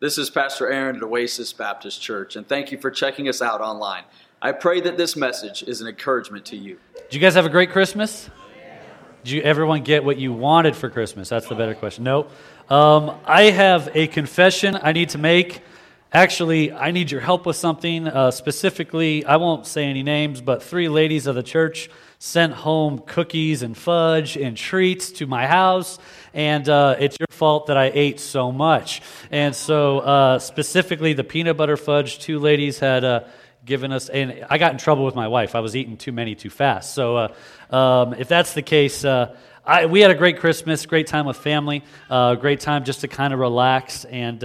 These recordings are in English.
This is Pastor Aaron at Oasis Baptist Church, and thank you for checking us out online. I pray that this message is an encouragement to you. Did you guys have a great Christmas? Did you everyone get what you wanted for Christmas? That's the better question. No. Um, I have a confession I need to make. Actually, I need your help with something. Uh, specifically, I won't say any names, but three ladies of the church sent home cookies and fudge and treats to my house, and uh, it's your fault that I ate so much. And so, uh, specifically, the peanut butter fudge, two ladies had uh, given us, and I got in trouble with my wife. I was eating too many too fast. So, uh, um, if that's the case, uh, I, we had a great Christmas, great time with family, uh, great time just to kind of relax. And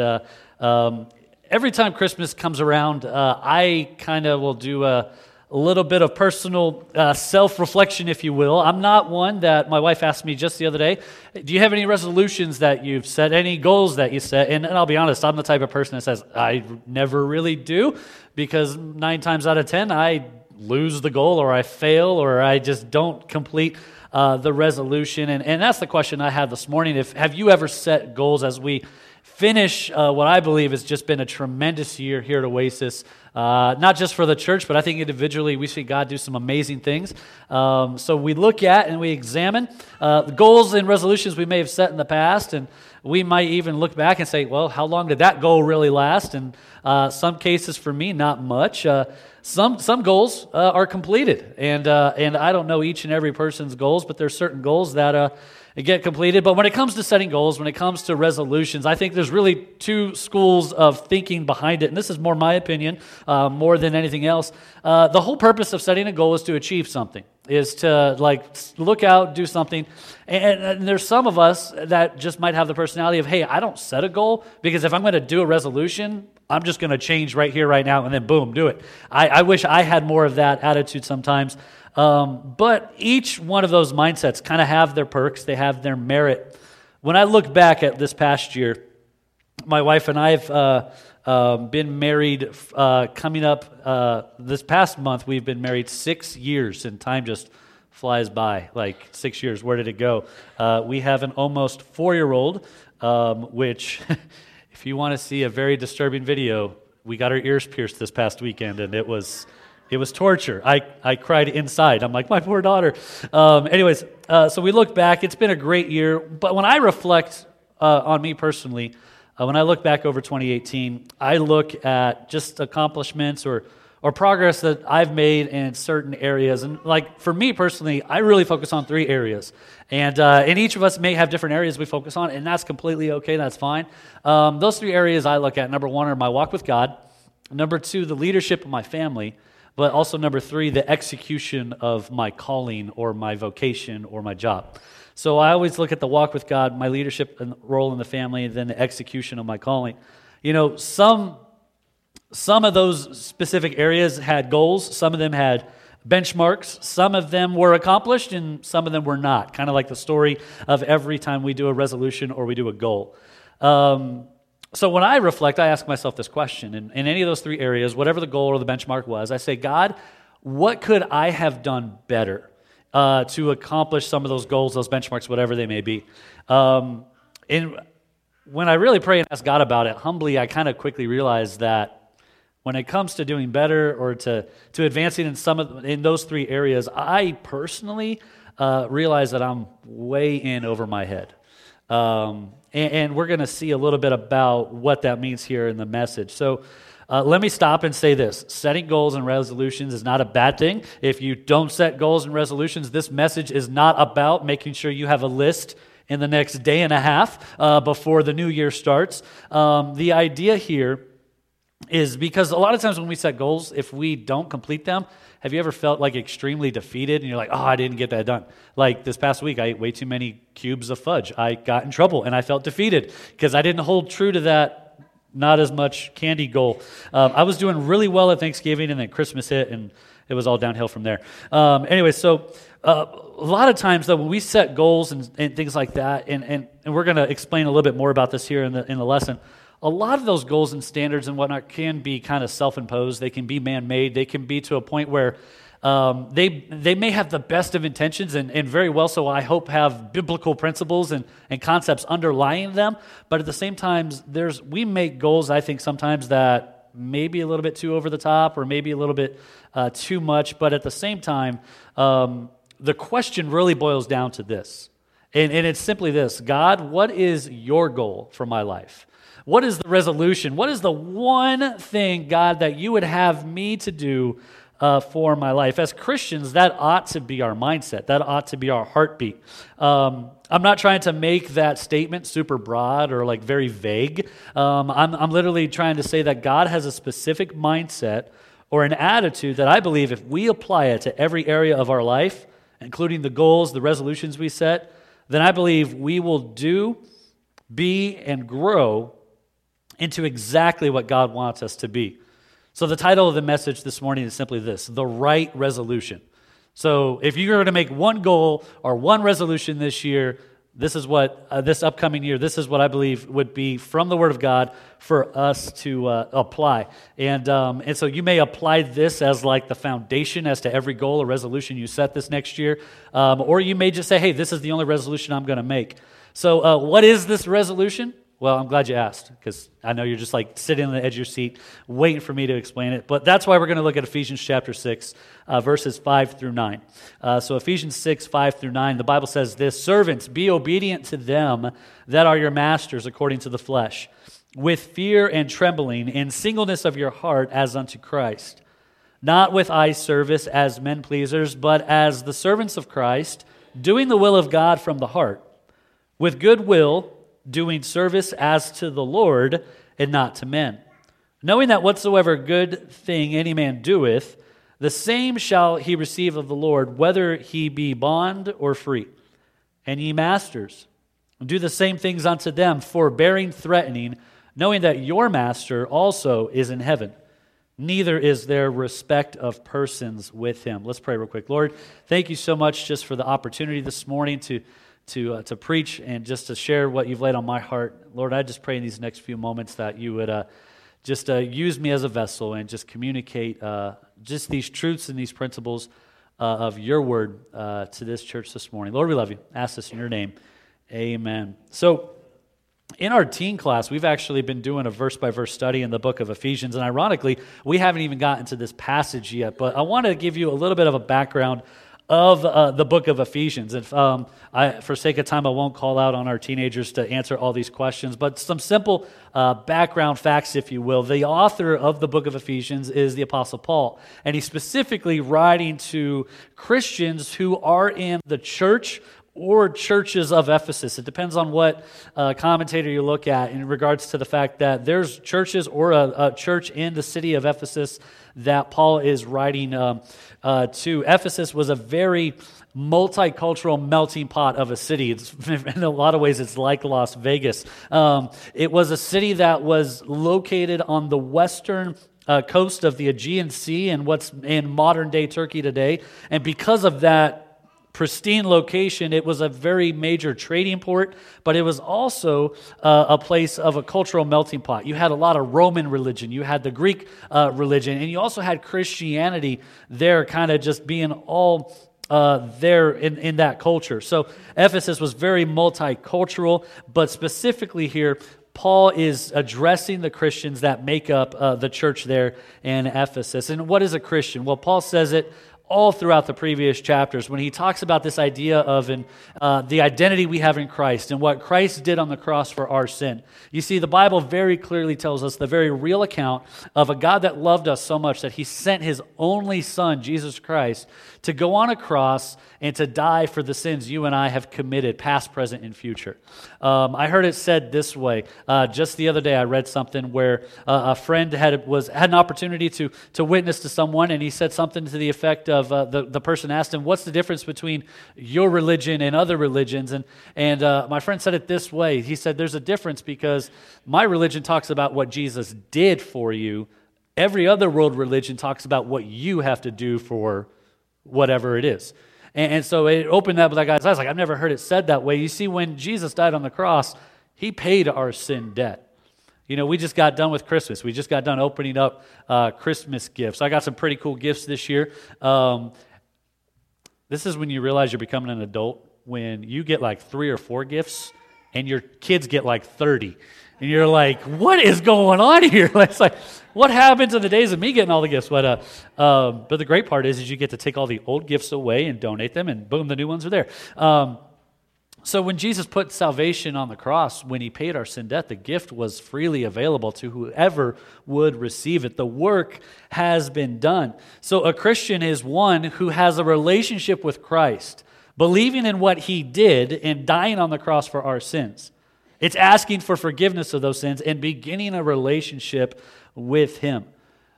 um, every time Christmas comes around, I kind of will do a, a, little bit of personal uh, self reflection, if you will. I'm not one that my wife asked me just the other day, Do you have any resolutions that you've set, any goals that you set? And, and I'll be honest, I'm the type of person that says, I never really do, because nine times out of ten, I lose the goal or I fail or I just don't complete uh, the resolution. And, and that's the question I had this morning. If, have you ever set goals as we finish uh, what I believe has just been a tremendous year here at Oasis? Uh, not just for the church, but I think individually we see God do some amazing things. Um, so we look at and we examine uh, the goals and resolutions we may have set in the past, and we might even look back and say, well, how long did that goal really last? And uh, some cases for me, not much. Uh, some, some goals uh, are completed, and, uh, and I don't know each and every person's goals, but there's certain goals that uh, get completed. But when it comes to setting goals, when it comes to resolutions, I think there's really two schools of thinking behind it, and this is more my opinion, uh, more than anything else. Uh, the whole purpose of setting a goal is to achieve something, is to like look out, do something. And, and there's some of us that just might have the personality of, hey, I don't set a goal because if I'm going to do a resolution, I'm just going to change right here, right now, and then boom, do it. I, I wish I had more of that attitude sometimes. Um, but each one of those mindsets kind of have their perks, they have their merit. When I look back at this past year, my wife and I have uh, uh, been married uh, coming up uh, this past month. We've been married six years, and time just flies by like six years. Where did it go? Uh, we have an almost four year old, um, which. If you want to see a very disturbing video, we got our ears pierced this past weekend, and it was it was torture. I, I cried inside. I'm like, my poor daughter. Um, anyways, uh, so we look back. It's been a great year. But when I reflect uh, on me personally, uh, when I look back over 2018, I look at just accomplishments or or progress that I've made in certain areas. And like for me personally, I really focus on three areas. And, uh, and each of us may have different areas we focus on, and that's completely okay, that's fine. Um, those three areas I look at number one are my walk with God, number two, the leadership of my family, but also number three, the execution of my calling or my vocation or my job. So I always look at the walk with God, my leadership and role in the family, and then the execution of my calling. You know, some some of those specific areas had goals, some of them had benchmarks, some of them were accomplished, and some of them were not. Kind of like the story of every time we do a resolution or we do a goal. Um, so when I reflect, I ask myself this question. In, in any of those three areas, whatever the goal or the benchmark was, I say, God, what could I have done better uh, to accomplish some of those goals, those benchmarks, whatever they may be? Um, and when I really pray and ask God about it, humbly, I kind of quickly realize that when it comes to doing better or to, to advancing in some of in those three areas, I personally uh, realize that I'm way in over my head. Um, and, and, we're going to see a little bit about what that means here in the message. So uh, let me stop and say this setting goals and resolutions is not a bad thing. If you don't set goals and resolutions, this message is not about making sure you have a list in the next day and a half uh, before the new year starts. Um, the idea here is because a lot of times when we set goals, if we don't complete them, have you ever felt like extremely defeated and you're like, oh, I didn't get that done? Like this past week, I ate way too many cubes of fudge. I got in trouble and I felt defeated because I didn't hold true to that not as much candy goal. Um, I was doing really well at Thanksgiving and then Christmas hit and it was all downhill from there. Um, anyway, so uh, a lot of times though, when we set goals and, and things like that, and, and, and we're going to explain a little bit more about this here in the, in the lesson a lot of those goals and standards and whatnot can be kind of self imposed. They can be man made. They can be to a point where um, they, they may have the best of intentions and, and very well so, I hope, have biblical principles and, and concepts underlying them. But at the same time, there's, we make goals, I think, sometimes that maybe a little bit too over the top or maybe a little bit uh, too much. But at the same time, um, the question really boils down to this. And, and it's simply this God, what is your goal for my life? What is the resolution? What is the one thing, God, that you would have me to do uh, for my life. As Christians, that ought to be our mindset. That ought to be our heartbeat. Um, I'm not trying to make that statement super broad or like very vague. Um, I'm, I'm literally trying to say that God has a specific mindset or an attitude that I believe if we apply it to every area of our life, including the goals, the resolutions we set, then I believe we will do, be, and grow into exactly what God wants us to be. So, the title of the message this morning is simply this The Right Resolution. So, if you're going to make one goal or one resolution this year, this is what, uh, this upcoming year, this is what I believe would be from the Word of God for us to uh, apply. And, um, and so you may apply this as like the foundation as to every goal or resolution you set this next year. Um, or you may just say, hey, this is the only resolution I'm going to make. So, uh, what is this resolution? Well, I'm glad you asked because I know you're just like sitting on the edge of your seat waiting for me to explain it. But that's why we're going to look at Ephesians chapter 6, uh, verses 5 through 9. Uh, so, Ephesians 6, 5 through 9, the Bible says this Servants, be obedient to them that are your masters according to the flesh, with fear and trembling, in singleness of your heart as unto Christ, not with eye service as men pleasers, but as the servants of Christ, doing the will of God from the heart, with good will doing service as to the Lord and not to men. Knowing that whatsoever good thing any man doeth, the same shall he receive of the Lord, whether he be bond or free. And ye masters, do the same things unto them, forbearing, threatening, knowing that your master also is in heaven. Neither is there respect of persons with him. Let's pray real quick. Lord, thank you so much just for the opportunity this morning to to, uh, to preach and just to share what you've laid on my heart. Lord, I just pray in these next few moments that you would uh, just uh, use me as a vessel and just communicate uh, just these truths and these principles uh, of your word uh, to this church this morning. Lord, we love you. Ask this in your name. Amen. So, in our teen class, we've actually been doing a verse by verse study in the book of Ephesians. And ironically, we haven't even gotten to this passage yet, but I want to give you a little bit of a background of uh, the book of Ephesians. And um, I, for sake of time, I won't call out on our teenagers to answer all these questions, but some simple uh, background facts, if you will. The author of the book of Ephesians is the Apostle Paul, and he's specifically writing to Christians who are in the church or churches of Ephesus. It depends on what uh, commentator you look at in regards to the fact that there's churches or a, a church in the city of Ephesus that Paul is writing um, uh, to. Ephesus was a very multicultural melting pot of a city. It's, in a lot of ways, it's like Las Vegas. Um, it was a city that was located on the western uh, coast of the Aegean Sea and what's in modern day Turkey today. And because of that, pristine location. It was a very major trading port, but it was also uh, a place of a cultural melting pot. You had a lot of Roman religion, you had the Greek uh, religion, and you also had Christianity there, kind of just being all. Uh, there in, in that culture. So Ephesus was very multicultural, but specifically here, Paul is addressing the Christians that make up uh, the church there in Ephesus. And what is a Christian? Well, Paul says it all throughout the previous chapters when he talks about this idea of an, uh, the identity we have in Christ and what Christ did on the cross for our sin. You see, the Bible very clearly tells us the very real account of a God that loved us so much that he sent his only Son, Jesus Christ, to go on a cross and to die for the sins you and I have committed, past, present, and future. Um, I heard it said this way. Uh, just the other day, I read something where uh, a friend had, was, had an opportunity to, to witness to someone, and he said something to the effect uh, the, the person asked him, What's the difference between your religion and other religions? And, and uh, my friend said it this way He said, There's a difference because my religion talks about what Jesus did for you. Every other world religion talks about what you have to do for whatever it is. And, and so it opened up that guy's eyes. Like, I've never heard it said that way. You see, when Jesus died on the cross, he paid our sin debt. You know, we just got done with Christmas. We just got done opening up uh, Christmas gifts. I got some pretty cool gifts this year. Um, this is when you realize you're becoming an adult when you get like three or four gifts and your kids get like 30. And you're like, what is going on here? it's like, what happens in the days of me getting all the gifts? But, uh, um, but the great part is, is you get to take all the old gifts away and donate them, and boom, the new ones are there. Um, so when Jesus put salvation on the cross, when he paid our sin debt, the gift was freely available to whoever would receive it. The work has been done. So a Christian is one who has a relationship with Christ, believing in what he did and dying on the cross for our sins. It's asking for forgiveness of those sins and beginning a relationship with him.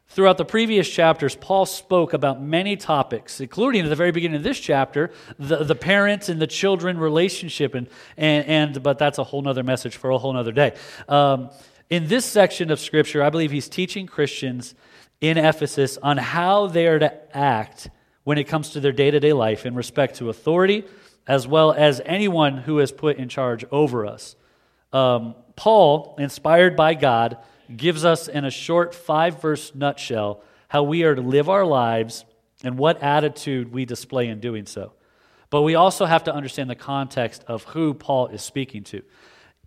Throughout the previous chapters, Paul spoke about many topics, including at the very beginning of this chapter, the, the parents and the children relationship. And, and, and but that's a whole other message for a whole other day. Um, in this section of Scripture, I believe he's teaching Christians in Ephesus on how they are to act when it comes to their day to day life in respect to authority, as well as anyone who is put in charge over us. Um, Paul, inspired by God, gives us in a short five verse nutshell how we are to live our lives and what attitude we display in doing so. But we also have to understand the context of who Paul is speaking to.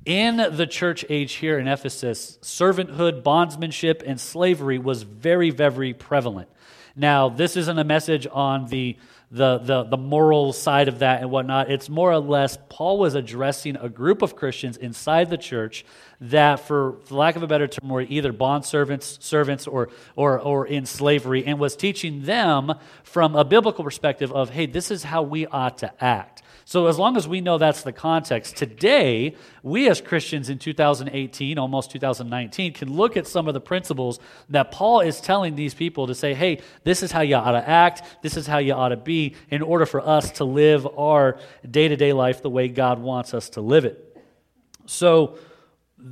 In the church age here in Ephesus, servanthood, bondsmanship, and slavery was very, very prevalent. Now, this isn't a message on the the, the, the moral side of that and whatnot. It's more or less Paul was addressing a group of Christians inside the church that, for, for lack of a better term, were either bond servants, servants or, or, or in slavery, and was teaching them from a biblical perspective of, hey, this is how we ought to act. So, as long as we know that's the context, today, we as Christians in 2018, almost 2019, can look at some of the principles that Paul is telling these people to say, hey, this is how you ought to act, this is how you ought to be, in order for us to live our day to day life the way God wants us to live it. So,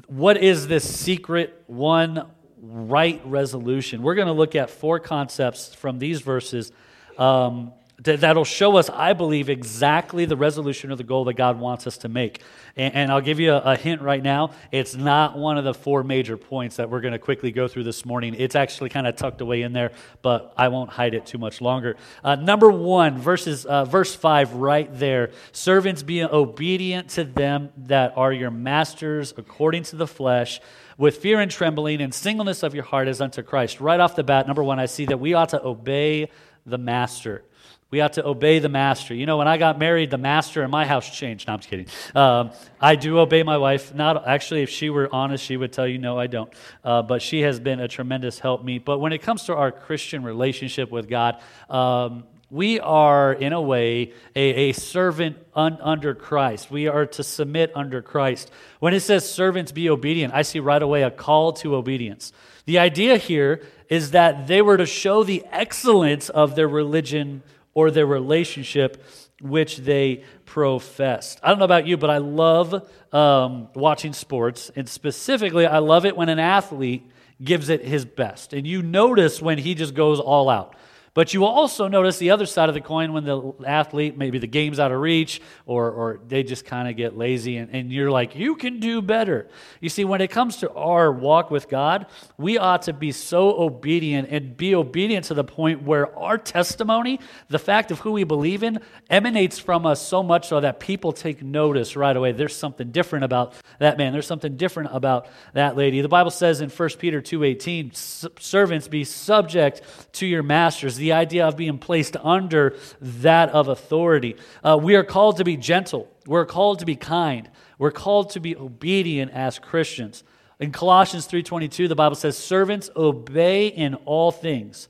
what is this secret one right resolution? We're going to look at four concepts from these verses. Um, that'll show us, I believe, exactly the resolution or the goal that God wants us to make. And, and I'll give you a, a, hint right now. It's not one of the four major points that we're going to quickly go through this morning. It's actually kind of tucked away in there, but I won't hide it too much longer. Uh, number one, verses, uh, verse five, right there. Servants, be obedient to them that are your masters according to the flesh with fear and trembling and singleness of your heart as unto Christ. Right off the bat, number one, I see that we ought to obey the master. We ought to obey the master. You know, when I got married, the master in my house changed. No, I'm just kidding. Um, I do obey my wife. Not actually, if she were honest, she would tell you, no, I don't. Uh, but she has been a tremendous help me. But when it comes to our Christian relationship with God, um, we are, in a way, a, a servant un, under Christ. We are to submit under Christ. When it says servants be obedient, I see right away a call to obedience. The idea here is that they were to show the excellence of their religion or their relationship which they professed. I don't know about you, but I love um, watching sports, and specifically, I love it when an athlete gives it his best. And you notice when he just goes all out. But you will also notice the other side of the coin when the athlete, maybe the game's out of reach, or, or they just kind of get lazy, and, and you're like, you can do better. You see, when it comes to our walk with God, we ought to be so obedient and be obedient to the point where our testimony, the fact of who we believe in, emanates from us so much so that people take notice right away. There's something different about that man. There's something different about that lady. The Bible says in 1 Peter 2.18, servants, be subject to your masters. The the idea of being placed under that of authority. Uh, we are called to be gentle, we're called to be kind, we're called to be obedient as Christians. In Colossians 3:22 the Bible says servants obey in all things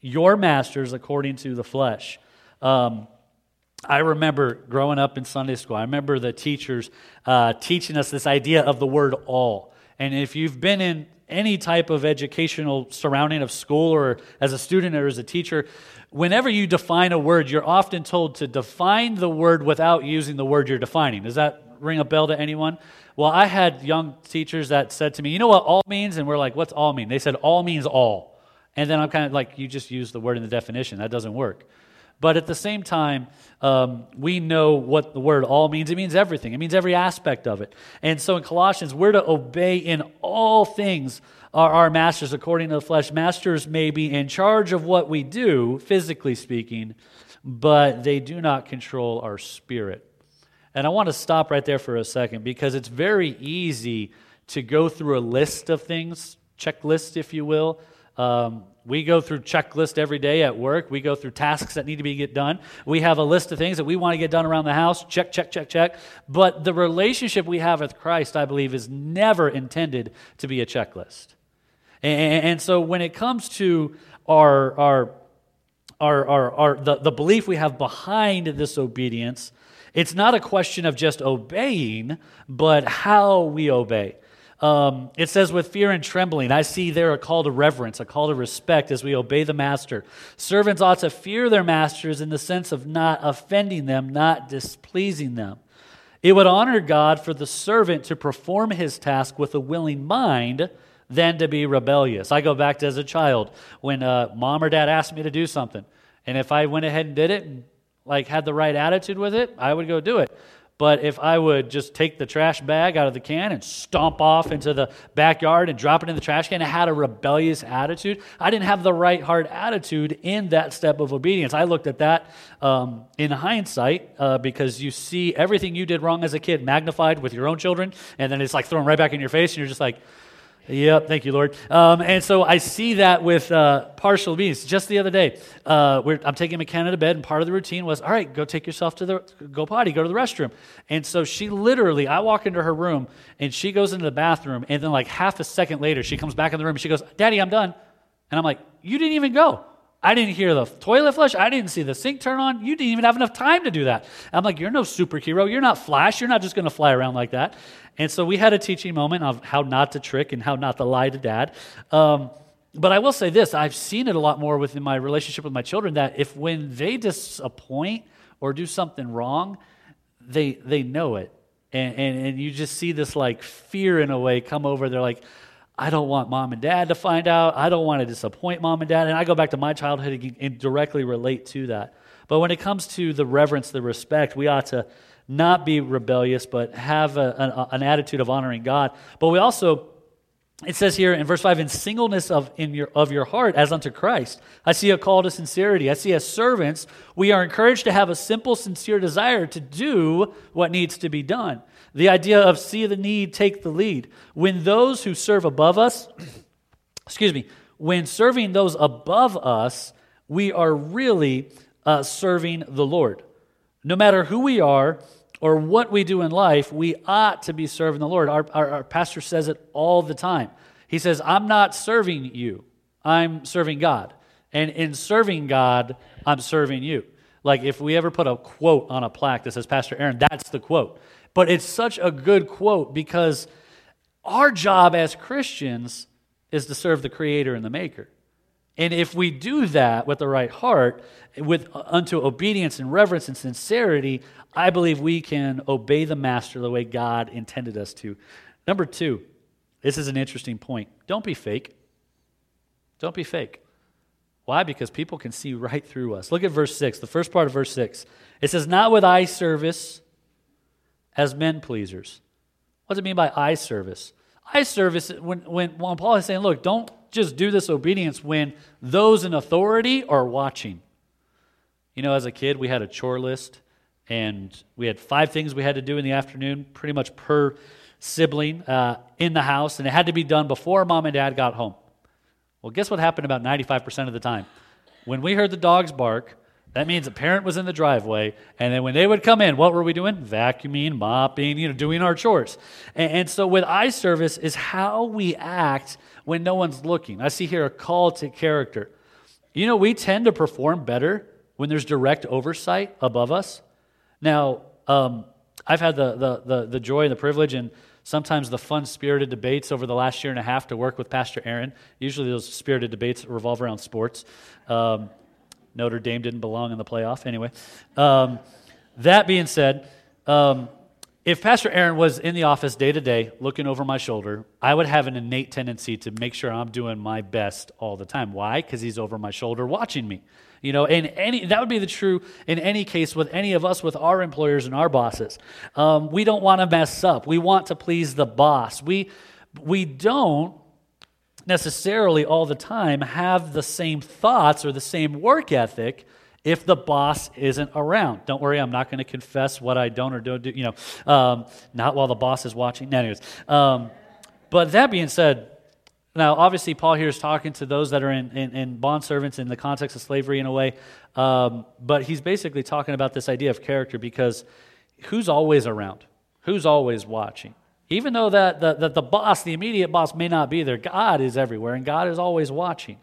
your masters according to the flesh. Um, I remember growing up in Sunday school, I remember the teachers uh, teaching us this idea of the word all. And if you've been in any type of educational surrounding of school or as a student or as a teacher, whenever you define a word, you're often told to define the word without using the word you're defining. Does that ring a bell to anyone? Well, I had young teachers that said to me, You know what all means? And we're like, What's all mean? They said, All means all. And then I'm kind of like, You just use the word in the definition. That doesn't work. But at the same time, um, we know what the word all means. It means everything, it means every aspect of it. And so in Colossians, we're to obey in all things our, our masters according to the flesh. Masters may be in charge of what we do, physically speaking, but they do not control our spirit. And I want to stop right there for a second because it's very easy to go through a list of things, checklist, if you will. Um, we go through checklist every day at work. We go through tasks that need to be get done. We have a list of things that we want to get done around the house. Check, check, check, check. But the relationship we have with Christ, I believe, is never intended to be a checklist. And, and so when it comes to our, our, our, our, our the, the belief we have behind this obedience, it's not a question of just obeying, but how we obey. Um, it says, with fear and trembling. I see there a call to reverence, a call to respect as we obey the master. Servants ought to fear their masters in the sense of not offending them, not displeasing them. It would honor God for the servant to perform his task with a willing mind than to be rebellious. I go back to as a child when uh, mom or dad asked me to do something. And if I went ahead and did it, and, like had the right attitude with it, I would go do it. But if I would just take the trash bag out of the can and stomp off into the backyard and drop it in the trash can, I had a rebellious attitude. I didn't have the right heart attitude in that step of obedience. I looked at that um, in hindsight uh, because you see everything you did wrong as a kid magnified with your own children, and then it's like thrown right back in your face, and you're just like, Yep, thank you, Lord. Um, and so I see that with uh, partial obedience. Just the other day, uh, I'm taking McKenna to bed, and part of the routine was, all right, go take yourself to the go potty, go to the restroom. And so she literally, I walk into her room, and she goes into the bathroom, and then like half a second later, she comes back in the room, and she goes, "Daddy, I'm done." And I'm like, "You didn't even go." I didn't hear the toilet flush. I didn't see the sink turn on. You didn't even have enough time to do that. I'm like, you're no superhero. You're not Flash. You're not just going to fly around like that. And so we had a teaching moment of how not to trick and how not to lie to dad. Um, but I will say this I've seen it a lot more within my relationship with my children that if when they disappoint or do something wrong, they, they know it. And, and, and you just see this like fear in a way come over. They're like, I don't want mom and dad to find out. I don't want to disappoint mom and dad. And I go back to my childhood and directly relate to that. But when it comes to the reverence, the respect, we ought to not be rebellious, but have a, an, an attitude of honoring God. But we also it says here in verse 5 in singleness of, in your, of your heart as unto christ i see a call to sincerity i see as servants we are encouraged to have a simple sincere desire to do what needs to be done the idea of see the need, take the lead. When those who serve above us, excuse me, when serving those above us, we are really uh, serving the Lord. No matter who we are or what we do in life, we ought to be serving the Lord. Our, our, our pastor says it all the time. He says, I'm not serving you, I'm serving God. And in serving God, I'm serving you. Like if we ever put a quote on a plaque that says Pastor Aaron, that's the quote. But it's such a good quote because our job as Christians is to serve the Creator and the Maker. And if we do that with the right heart, with unto obedience and reverence and sincerity, I believe we can obey the Master the way God intended us to. Number two, this is an interesting point. Don't be fake. Don't be fake. Why? Because people can see right through us. Look at verse 6, the first part of verse 6. It says, Not with eye service as men pleasers. What does it mean by eye service? Eye service, when, when, when Paul is saying, look, don't just do this obedience when those in authority are watching. You know, as a kid, we had a chore list, and we had five things we had to do in the afternoon, pretty much per sibling uh, in the house, and it had to be done before mom and dad got home. Well, guess what happened about 95% of the time? When we heard the dogs bark, that means a parent was in the driveway, and then when they would come in, what were we doing? Vacuuming, mopping, you know, doing our chores. And, and, so with eye service is how we act when no one's looking. I see here a call to character. You know, we tend to perform better when there's direct oversight above us. Now, um, I've had the, the, the, the joy and the privilege and sometimes the fun spirited debates over the last year and a half to work with Pastor Aaron. Usually those spirited debates revolve around sports. Um, Notre Dame didn't belong in the playoff anyway. Um, that being said, um, if Pastor Aaron was in the office day to day looking over my shoulder, I would have an innate tendency to make sure I'm doing my best all the time. Why? Because he's over my shoulder watching me. You know, and any that would be the true in any case with any of us with our employers and our bosses. Um, we don't want to mess up. We want to please the boss. We we don't necessarily all the time have the same thoughts or the same work ethic if the boss isn't around. Don't worry, I'm not going to confess what I don't or don't do, you know, um, not while the boss is watching. Anyways, um, but that being said, now obviously Paul here is talking to those that are in, in, in bond servants in the context of slavery in a way, um, but he's basically talking about this idea of character because who's always around? Who's always watching? Even though that the, that the boss, the immediate boss, may not be there, God is everywhere and God is always watching.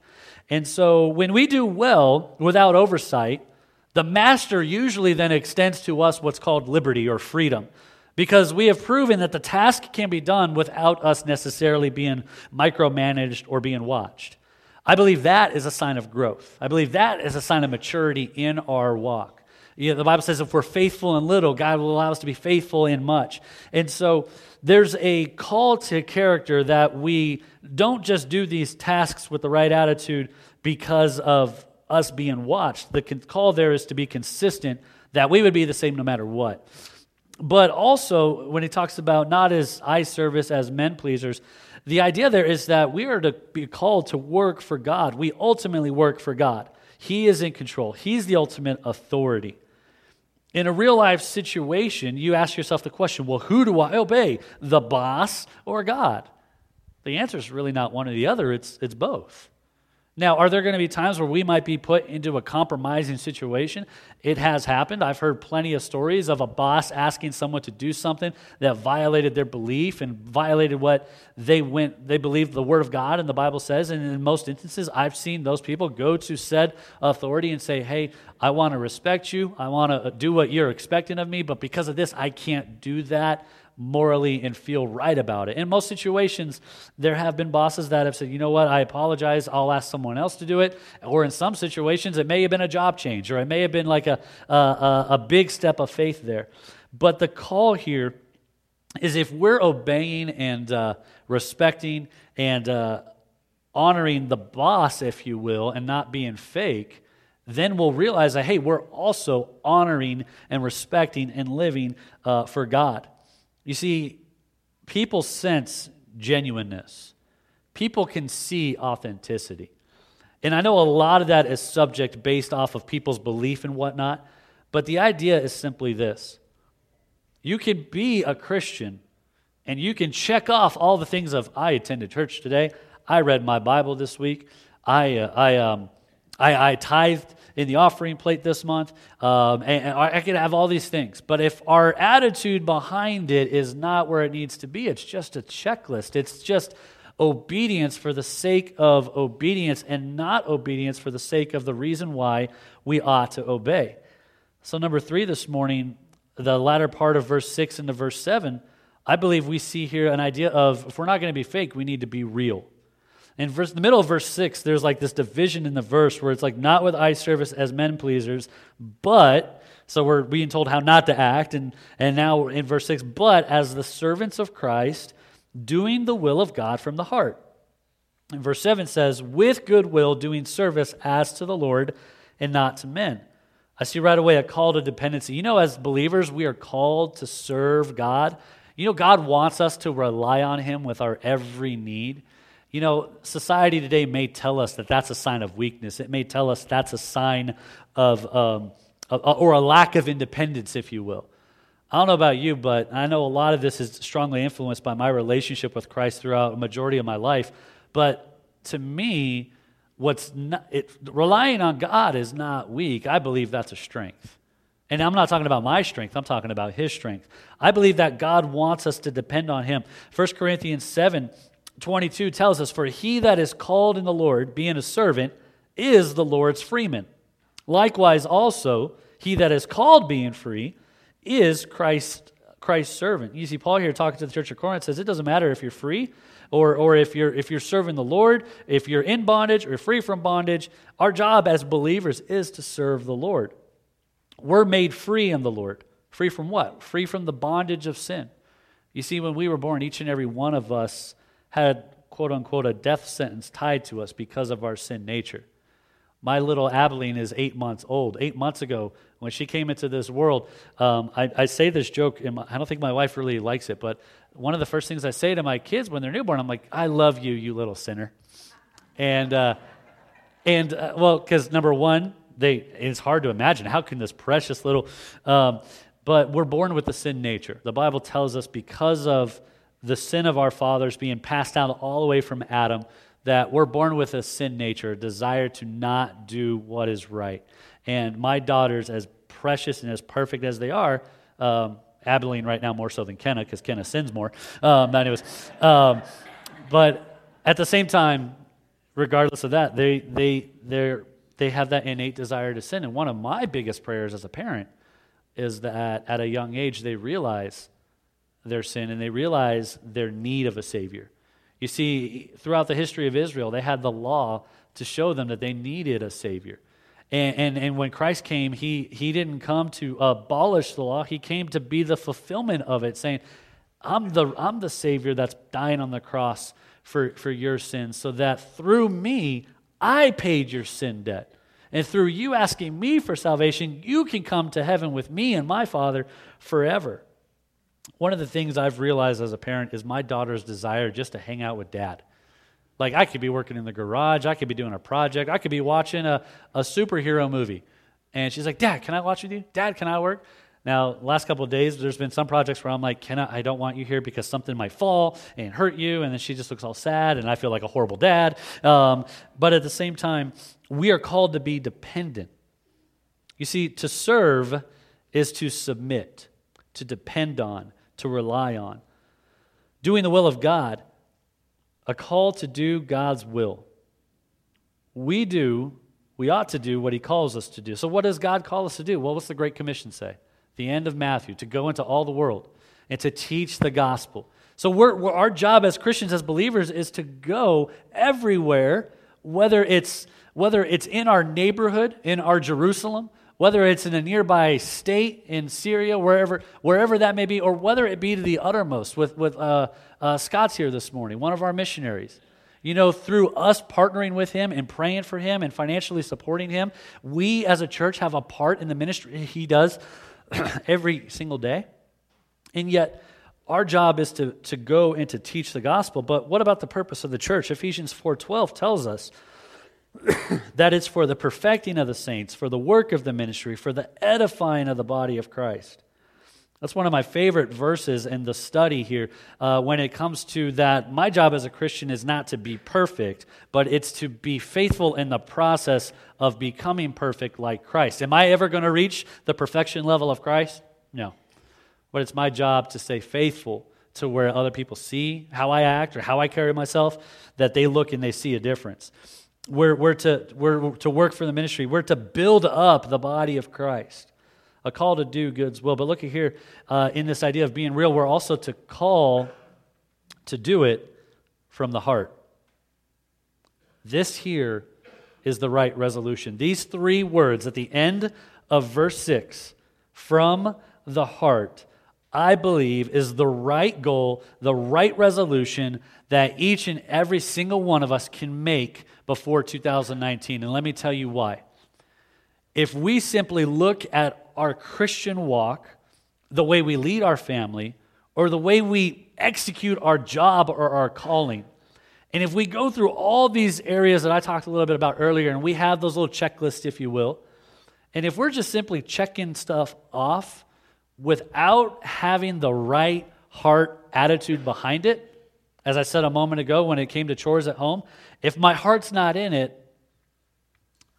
And so when we do well without oversight, the master usually then extends to us what's called liberty or freedom because we have proven that the task can be done without us necessarily being micromanaged or being watched. I believe that is a sign of growth. I believe that is a sign of maturity in our walk. You know, the Bible says if we're faithful in little, God will allow us to be faithful in much. And so there's a call to character that we don't just do these tasks with the right attitude because of us being watched. The call there is to be consistent, that we would be the same no matter what. But also, when he talks about not as eye service, as men pleasers, the idea there is that we are to be called to work for God. We ultimately work for God. He is in control, He's the ultimate authority. In a real life situation, you ask yourself the question well, who do I obey, the boss or God? The answer is really not one or the other, it's, it's both. Now, are there going to be times where we might be put into a compromising situation? It has happened. I've heard plenty of stories of a boss asking someone to do something that violated their belief and violated what they went they believed the word of God and the Bible says. And in most instances, I've seen those people go to said authority and say, "Hey, I want to respect you. I want to uh, do what you're expecting of me, but because of this, I can't do that." Morally and feel right about it. In most situations, there have been bosses that have said, you know what, I apologize, I'll ask someone else to do it. Or in some situations, it may have been a job change, or it may have been like a, a, a big step of faith there. But the call here is if we're obeying and uh, respecting and uh, honoring the boss, if you will, and not being fake, then we'll realize that, hey, we're also honoring and respecting and living uh, for God. You see, people sense genuineness, people can see authenticity. And I know a lot of that is subject based off of people's belief and whatnot, but the idea is simply this. You can be a Christian and you can check off all the things of I attended church today, I read my Bible this week, I, uh, I, um, I, I tithed in the offering plate this month. Um, and, and I could have all these things. But if our attitude behind it is not where it needs to be, it's just a checklist. It's just obedience for the sake of obedience and not obedience for the sake of the reason why we ought to obey. So, number three this morning, the latter part of verse 6 into verse 7, I believe we see here an idea of if we're not going to be fake, we need to be real. In verse, the middle of verse 6, there's like this division in the verse where it's like, not with eye service as men pleasers, but, so we're being told how not to act. And, and now in verse 6, but as the servants of Christ, doing the will of God from the heart. And verse 7 says, with goodwill, doing service as to the Lord and not to men. I see right away a call to dependency. You know, as believers, we are called to serve God. You know, God wants us to rely on Him with our every need. You know, society today may tell us that that's a sign of weakness. It may tell us that's a sign of, um, or a lack of independence, if you will. I don't know about you, but I know a lot of this is strongly influenced by my relationship with Christ throughout a majority of my life. But to me, what's not, it, relying on God is not weak. I believe that's a strength. And I'm not talking about my strength, I'm talking about his strength. I believe that God wants us to depend on him. 1 Corinthians 7 22 tells us, For he that is called in the Lord, being a servant, is the Lord's freeman. Likewise, also, he that is called being free is Christ, Christ's servant. You see, Paul here talking to the church of Corinth says it doesn't matter if you're free or, or if, you're, if you're serving the Lord, if you're in bondage or free from bondage. Our job as believers is to serve the Lord. We're made free in the Lord Free from what? Free from the bondage of sin. You see, when we were born, each and every one of us had, quote unquote, a death sentence tied to us because of our sin nature. My little Abilene is eight months old. Eight months ago, when she came into this world, um, I, I, say this joke, my, I don't think my wife really likes it, but one of the first things I say to my kids when they're newborn, I'm like, I love you, you little sinner. And, uh, and uh, well, because number one, they, it's hard to imagine how can this precious little um, but we're born with the sin nature. The Bible tells us because of the sin of our fathers being passed down all the way from Adam, that we're born with a sin nature, a desire to not do what is right. And my daughters, as precious and as perfect as they are, um, Abilene right now more so than Kenna, because Kenna sins more. Um, anyways, um, but at the same time, regardless of that, they they they they have that innate desire to sin. And one of my biggest prayers as a parent is that at a young age they realize their sin and they realize their need of a Savior. You see, throughout the history of Israel, they had the law to show them that they needed a Savior. And, and, and, when Christ came, he, he didn't come to abolish the law, He came to be the fulfillment of it, saying, I'm the, I'm the Savior that's dying on the cross for, for your sins, so that through me, I paid your sin debt. And through you asking me for salvation, you can come to heaven with me and my Father forever. One of the things I've realized as a parent is my daughter's desire just to hang out with dad. Like, I could be working in the garage, I could be doing a project, I could be watching a, a superhero movie. And she's like, Dad, can I watch with you? Dad, can I work? Now, last couple of days, there's been some projects where I'm like, "Can I? I don't want you here because something might fall and hurt you," and then she just looks all sad, and I feel like a horrible dad. Um, but at the same time, we are called to be dependent. You see, to serve is to submit, to depend on, to rely on. Doing the will of God, a call to do God's will. We do, we ought to do what He calls us to do. So, what does God call us to do? Well, what's the Great Commission say? the end of Matthew, to go into all the world and to teach the gospel. So, we're, we're, our job as Christians, as believers, is to go everywhere, whether it's, whether it's in our neighborhood, in our Jerusalem, whether it's in a nearby state in Syria, wherever, wherever that may be, or whether it be to the uttermost. With, with uh, uh, Scott's here this morning, one of our missionaries. You know, through us partnering with him and praying for him and financially supporting him, we as a church have a part in the ministry he does every single day. And yet, our job is to, to go and to teach the gospel. But what about the purpose of the church? Ephesians 4.12 tells us that it's for the perfecting of the saints, for the work of the ministry, for the edifying of the body of Christ. That's one of my favorite verses in the study here uh, when it comes to that. My job as a Christian is not to be perfect, but it's to be faithful in the process of becoming perfect like Christ. Am I ever going to reach the perfection level of Christ? No. But it's my job to stay faithful to where other people see how I act or how I carry myself, that they look and they see a difference. We're, we're, to, we're to work for the ministry, we're to build up the body of Christ a call to do God's will. But look at here uh, in this idea of being real, we're also to call to do it from the heart. This here is the right resolution. These three words at the end of verse 6 from the heart, I believe, is the right goal, the right resolution that each and every single one of us can make before 2019. And let me tell you why. If we simply look at our Christian walk, the way we lead our family, or the way we execute our job or our calling. And if we go through all these areas that I talked a little bit about earlier, and we have those little checklists, if you will, and if we're just simply checking stuff off without having the right heart attitude behind it, as I said a moment ago when it came to chores at home, if my heart's not in it,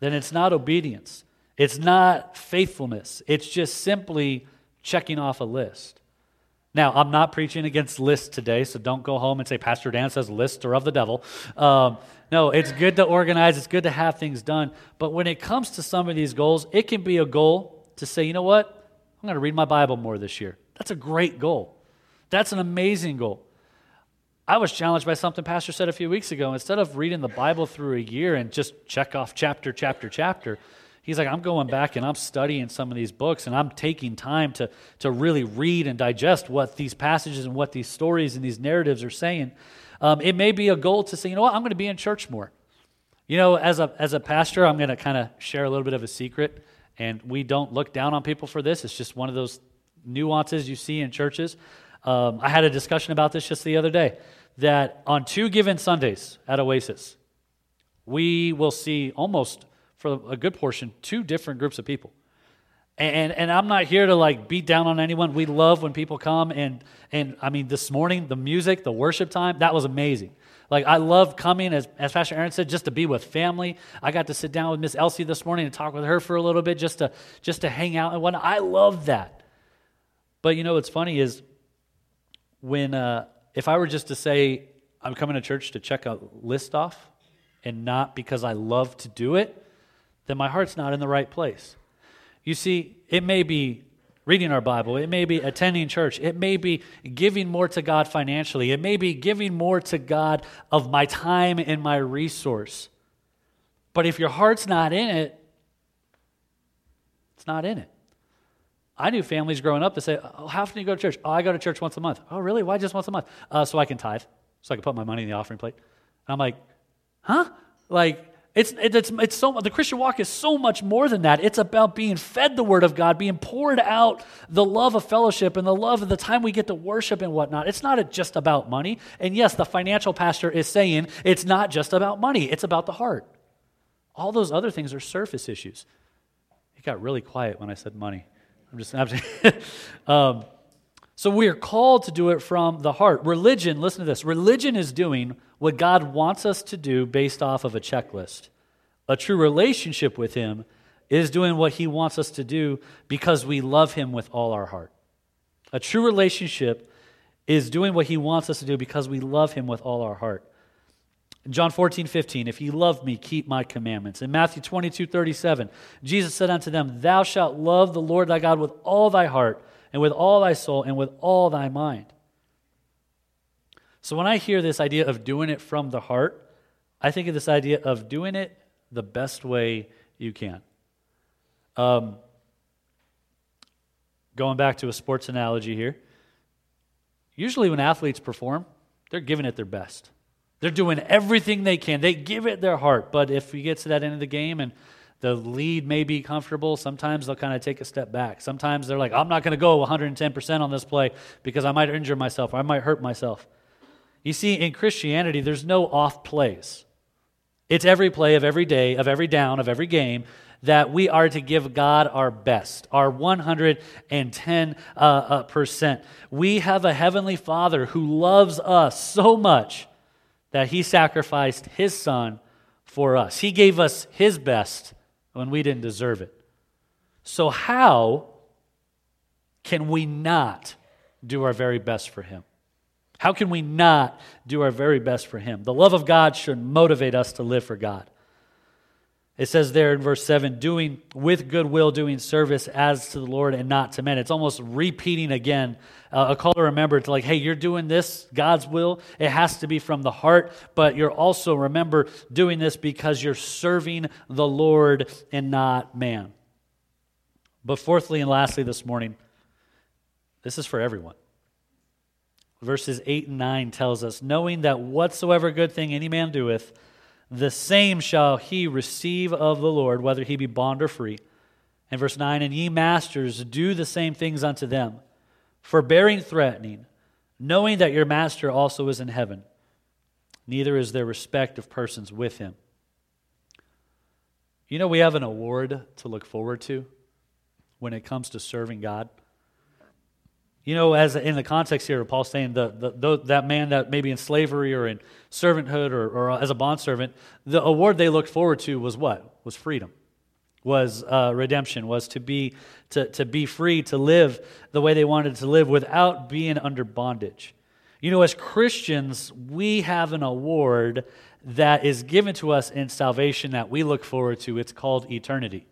then it's not obedience. It's not faithfulness, it's just simply checking off a list. Now, I'm not preaching against lists today, so don't go home and say, Pastor Dan says lists are of the devil. Um, no, it's good to organize, it's good to have things done. But when it comes to some of these goals, it can be a goal to say, you know what? I'm going to read my Bible more this year. That's a great goal. That's an amazing goal. I was challenged by something Pastor said a few weeks ago. Instead of reading the Bible through a year and just check off chapter, chapter, chapter, He's like, I'm going back and I'm studying some of these books and I'm taking time to, to really read and digest what these passages and what these stories and these narratives are saying. Um, it may be a goal to say, you know what, I'm going to be in church more. You know, as a, as a pastor, I'm going to kind of share a little bit of a secret, and we don't look down on people for this. It's just one of those nuances you see in churches. Um, I had a discussion about this just the other day that on two given Sundays at Oasis, we will see almost for a good portion, two different groups of people. And, and I'm not here to like beat down on anyone. We love when people come and and I mean this morning the music, the worship time, that was amazing. Like I love coming as as Pastor Aaron said, just to be with family. I got to sit down with Miss Elsie this morning and talk with her for a little bit, just to just to hang out and whatnot. I love that. But you know what's funny is when uh, if I were just to say I'm coming to church to check a list off, and not because I love to do it, then my heart's not in the right place. You see, it may be reading our Bible, it may be attending church, it may be giving more to God financially, it may be giving more to God of my time and my resource. But if your heart's not in it, it's not in it. I knew families growing up that say, oh, How often do you go to church? Oh, I go to church once a month. Oh, really? Why just once a month? Uh, so I can tithe, so I can put my money in the offering plate. And I'm like, Huh? Like, it's, it's, it's so, the Christian walk is so much more than that. It's about being fed the Word of God, being poured out the love of fellowship and the love of the time we get to worship and whatnot. It's not just about money. And yes, the financial pastor is saying it's not just about money, it's about the heart. All those other things are surface issues. It got really quiet when I said money. I'm just, I'm just um, so we are called to do it from the heart. Religion, listen to this religion is doing what God wants us to do based off of a checklist. A true relationship with Him is doing what He wants us to do because we love Him with all our heart. A true relationship is doing what He wants us to do because we love Him with all our heart. John 14, 15, if ye love me, keep my commandments. In Matthew 22, 37, Jesus said unto them, Thou shalt love the Lord thy God with all thy heart, and with all thy soul, and with all thy mind. So when I hear this idea of doing it from the heart, I think of this idea of doing it the best way you can. Um, going back to a sports analogy here, usually when athletes perform, they're giving it their best. They're doing everything they can. They give it their heart. But if you get to that end of the game and the lead may be comfortable, sometimes they'll kind of take a step back. Sometimes they're like, I'm not going to go 110% on this play because I might injure myself or I might hurt myself. You see, in Christianity, there's no off plays. It's every play of every day, of every down, of every game that we are to give God our best, our 110. Uh, uh, percent. We have a heavenly Father who loves us so much that he sacrificed his son for us. He gave us his best when we didn't deserve it. So, how can we not do our very best for him? How can we not do our very best for Him? The love of God should motivate us to live for God. It says there in verse 7 doing with goodwill, doing service as to the Lord and not to men. It's almost repeating again uh, a call to remember to like, hey, you're doing this, God's will. It has to be from the heart, but you're also, remember, doing this because you're serving the Lord and not man. But fourthly and lastly this morning, this is for everyone verses 8 and 9 tells us, knowing that whatsoever good thing any man doeth, the same shall he receive of the Lord, whether he be bond or free. And verse 9, and ye masters, do the same things unto them, forbearing threatening, knowing that your master also is in heaven. Neither is there respect of persons with him. You know, we have an award to look forward to when it comes to serving God. You know, as in the context here, Paul's saying the, the, the, that man that maybe in slavery or in servanthood or, or as a bondservant, the award they looked forward to was what? Was freedom, was uh, redemption, was to be, to, to be free, to live the way they wanted to live without being under bondage. You know, as Christians, we have an award that is given to us in salvation that we look forward to. It's called eternity.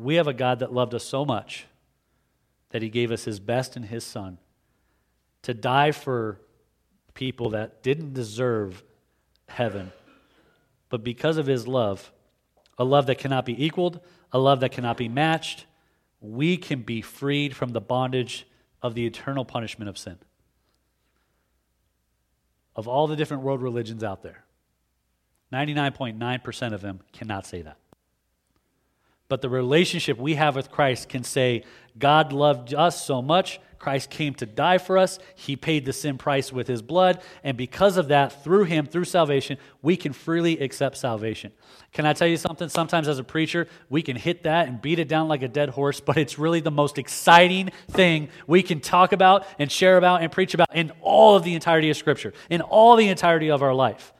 We have a God that loved us so much that he gave us his best in his son to die for people that didn't deserve heaven, but because of his love, a love that cannot be equaled, a love that cannot be matched, we can be freed from the bondage of the eternal punishment of sin. Of all the different world religions out there, 99.9% of them cannot say that. But the relationship we have with Christ can say, God loved us so much, Christ came to die for us. He paid the sin price with his blood. And because of that, through him, through salvation, we can freely accept salvation. Can I tell you something? Sometimes as a preacher, we can hit that and beat it down like a dead horse, but it's really the most exciting thing we can talk about and share about and preach about in all of the entirety of Scripture, in all the entirety of our life.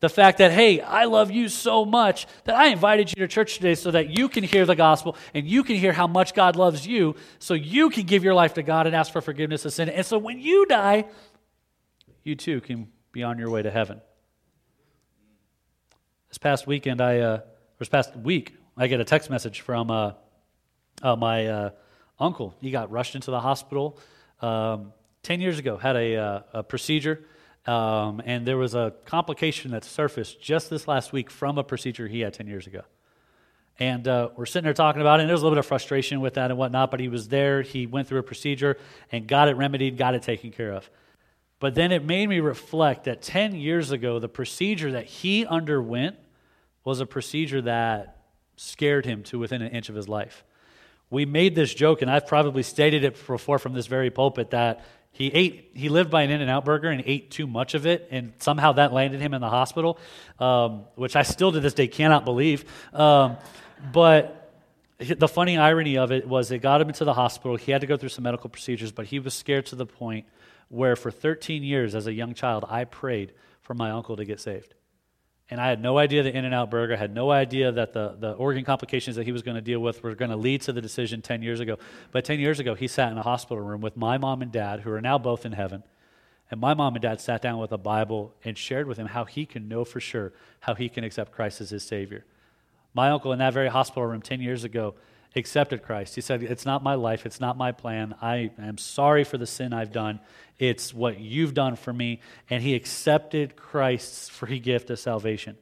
The fact that, hey, I love you so much that I invited you to church today so that you can hear the gospel and you can hear how much God loves you, so you can give your life to God and ask for forgiveness of sin. And so when you die, you too can be on your way to heaven. This past weekend, I, uh, this past week, I get a text message from uh, uh, my uh, uncle. He got rushed into the hospital um, 10 years ago, had a, uh, a procedure um, and there was a complication that surfaced just this last week from a procedure he had 10 years ago. And uh, we're sitting there talking about it, and there was a little bit of frustration with that and whatnot, but he was there. He went through a procedure and got it remedied, got it taken care of. But then it made me reflect that 10 years ago, the procedure that he underwent was a procedure that scared him to within an inch of his life. We made this joke, and I've probably stated it before from this very pulpit that he ate. He lived by an In-N-Out burger and ate too much of it, and somehow that landed him in the hospital, um, which I still to this day cannot believe. Um, but the funny irony of it was it got him into the hospital. He had to go through some medical procedures, but he was scared to the point where, for 13 years as a young child, I prayed for my uncle to get saved. And I had no idea the In-N-Out burger, I had no idea that the, the organ complications that he was going to deal with were going to lead to the decision 10 years ago. But 10 years ago, he sat in a hospital room with my mom and dad, who are now both in heaven. And my mom and dad sat down with a Bible and shared with him how he can know for sure how he can accept Christ as his Savior. My uncle, in that very hospital room 10 years ago, accepted Christ. He said, It's not my life, it's not my plan. I am sorry for the sin I've done. It's what you've done for me. And he accepted Christ's free gift of salvation.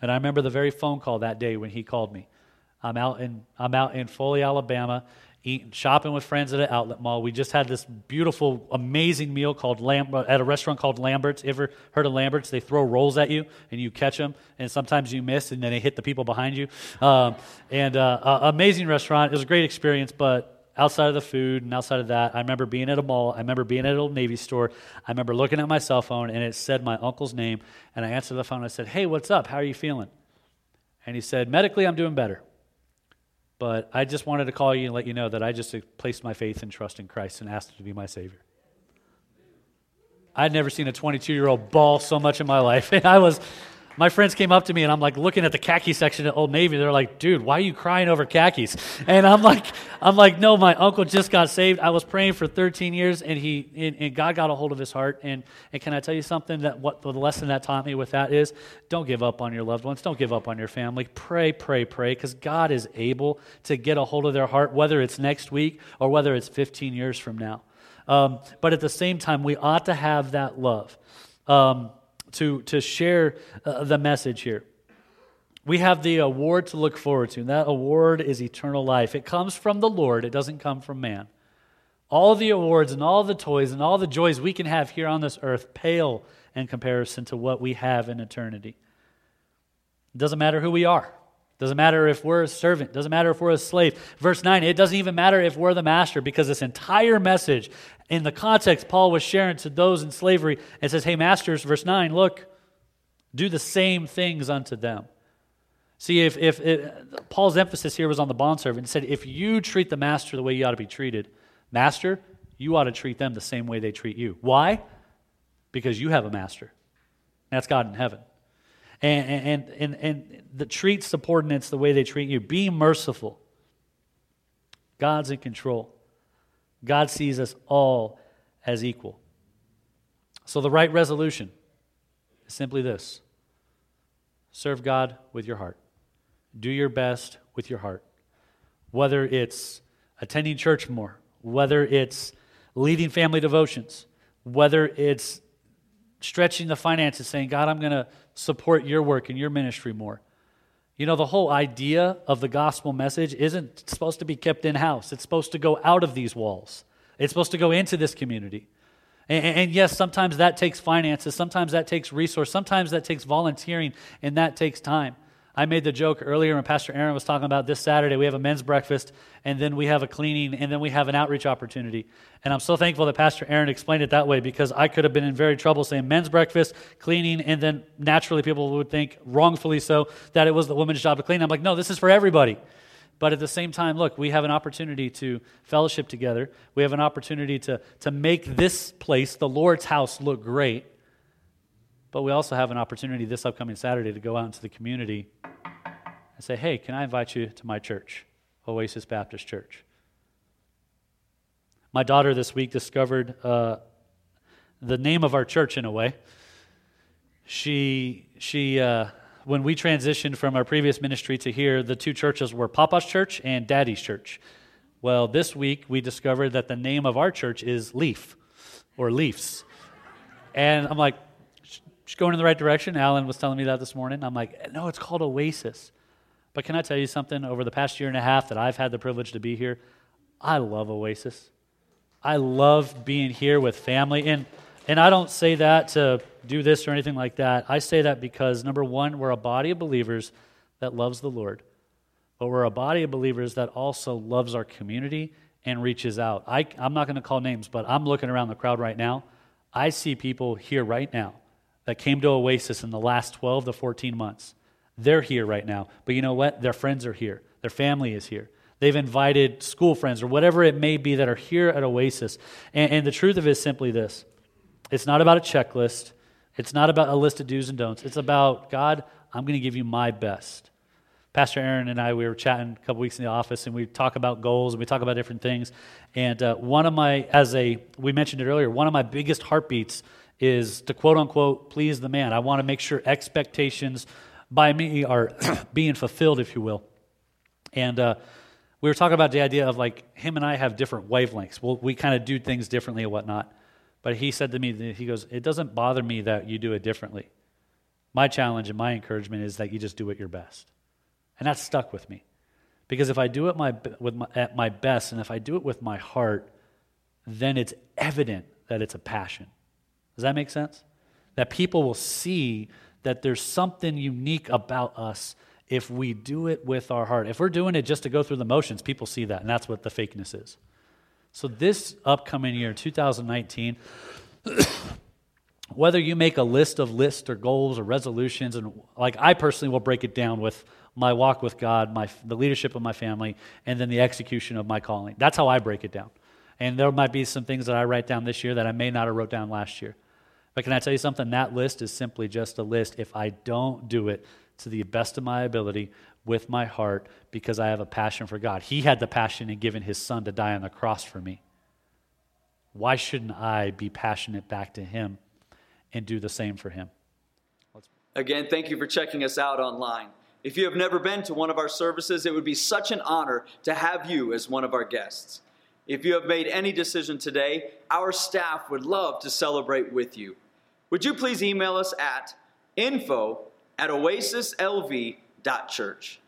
And I remember the very phone call that day when he called me. I'm out in, I'm out in Foley, Alabama, eating, shopping with friends at an outlet mall. We just had this beautiful, amazing meal called Lam- at a restaurant called Lambert's. Ever heard of Lambert's? They throw rolls at you and you catch them, and sometimes you miss, and then they hit the people behind you. Um, and uh, uh, amazing restaurant. It was a great experience, but outside of the food and outside of that, I remember being at a mall. I remember being at old Navy store. I remember looking at my cell phone and it said my uncle's name. And I answered the phone. And I said, Hey, what's up? How are you feeling? And he said, Medically, I'm doing better. But I just wanted to call you and let you know that I just placed my faith and trust in Christ and asked him to be my Savior. I'd never seen a 22 year old bawl so much in my life. And I was my friends came up to me and I'm like looking at the khaki section at Old Navy. They're like, dude, why are you crying over khakis? And I'm like, I'm like, no, my uncle just got saved. I was praying for 13 years and he and, and God got a hold of his heart. And, and can I tell you something that what the lesson that taught me with that is don't give up on your loved ones. Don't give up on your family. Pray, pray, pray, because God is able to get a hold of their heart, whether it's next week or whether it's 15 years from now. Um, but at the same time, we ought to have that love. Um, to, to share uh, the message here. We have the award to look forward to, and that award is eternal life. It comes from the Lord, it doesn't come from man. All the awards and all the toys and all the joys we can have here on this earth pale in comparison to what we have in eternity. It doesn't matter who we are. Doesn't matter if we're a servant. Doesn't matter if we're a slave. Verse 9, it doesn't even matter if we're the master because this entire message in the context Paul was sharing to those in slavery, it says, Hey, masters, verse 9, look, do the same things unto them. See, if, if, Paul's emphasis here was on the bondservant, he said, if you treat the master the way you ought to be treated, master, you ought to treat them the same way they treat you. Why? Because you have a master. That's God in heaven. And, and, and, and the treat subordinates the way they treat you. Be merciful. God's in control. God sees us all as equal. So the right resolution is simply this serve God with your heart, do your best with your heart. Whether it's attending church more, whether it's leading family devotions, whether it's stretching the finances, saying, God, I'm going to support your work and your ministry more. You know, the whole idea of the gospel message isn't supposed to be kept in house, it's supposed to go out of these walls, it's supposed to go into this community. And, yes, sometimes that takes finances, sometimes that takes resource, sometimes that takes volunteering, and that takes time. I made the joke earlier when Pastor Aaron was talking about this Saturday. We have a men's breakfast, and then we have a cleaning, and then we have an outreach opportunity. And I'm so thankful that Pastor Aaron explained it that way because I could have been in very trouble saying men's breakfast, cleaning, and then naturally people would think, wrongfully so, that it was the woman's job to clean. I'm like, no, this is for everybody. But at the same time, look, we have an opportunity to fellowship together. We have an opportunity to, to make this place, the Lord's house, look great. But we also have an opportunity this upcoming Saturday to go out into the community and say, hey, can I invite you to my church, Oasis Baptist Church? My daughter this week discovered uh, the name of our church in a way. She, she uh, when we transitioned from our previous ministry to here, the two churches were Papa's Church and Daddy's Church. Well, this week we discovered that the name of our church is Leaf or Leafs. And I'm like, she's going in the right direction. Alan was telling me that this morning. I'm like, no, it's called Oasis. But can I tell you something? Over the past year and a half that I've had the privilege to be here, I love Oasis. I love being here with family. And, and I don't say that to do this or anything like that. I say that because, number one, we're a body of believers that loves the Lord. But we're a body of believers that also loves our community and reaches out. I, I'm not going to call names, but I'm looking around the crowd right now. I see people here right now that came to Oasis in the last 12 to 14 months. They're here right now. But you know what? Their friends are here, their family is here. They've invited school friends or whatever it may be that are here at Oasis. And, and the truth of it is simply this it's not about a checklist, it's not about a list of do's and don'ts. It's about, God, I'm going to give you my best. Pastor Aaron and I, we were chatting a couple weeks in the office, and we talk about goals and we talk about different things. And uh, one of my, as a, we mentioned it earlier, one of my biggest heartbeats is to quote unquote please the man. I want to make sure expectations by me are being fulfilled, if you will. And uh, we were talking about the idea of like him and I have different wavelengths. Well, we kind of do things differently and whatnot. But he said to me, he goes, It doesn't bother me that you do it differently. My challenge and my encouragement is that you just do it your best. And that stuck with me. Because if I do it my, with my, at my best and if I do it with my heart, then it's evident that it's a passion. Does that make sense? That people will see that there's something unique about us if we do it with our heart. If we're doing it just to go through the motions, people see that, and that's what the fakeness is. So, this upcoming year, 2019, whether you make a list of lists or goals or resolutions, and like I personally will break it down with my walk with God, my, the leadership of my family, and then the execution of my calling. That's how I break it down. And there might be some things that I write down this year that I may not have wrote down last year. But can I tell you something? That list is simply just a list if I don't do it to the best of my ability with my heart because I have a passion for God. He had the passion in giving his son to die on the cross for me. Why shouldn't I be passionate back to him and do the same for him? Again, thank you for checking us out online. If you have never been to one of our services, it would be such an honor to have you as one of our guests. If you have made any decision today, our staff would love to celebrate with you. Would you please email us at info at oasislv.church?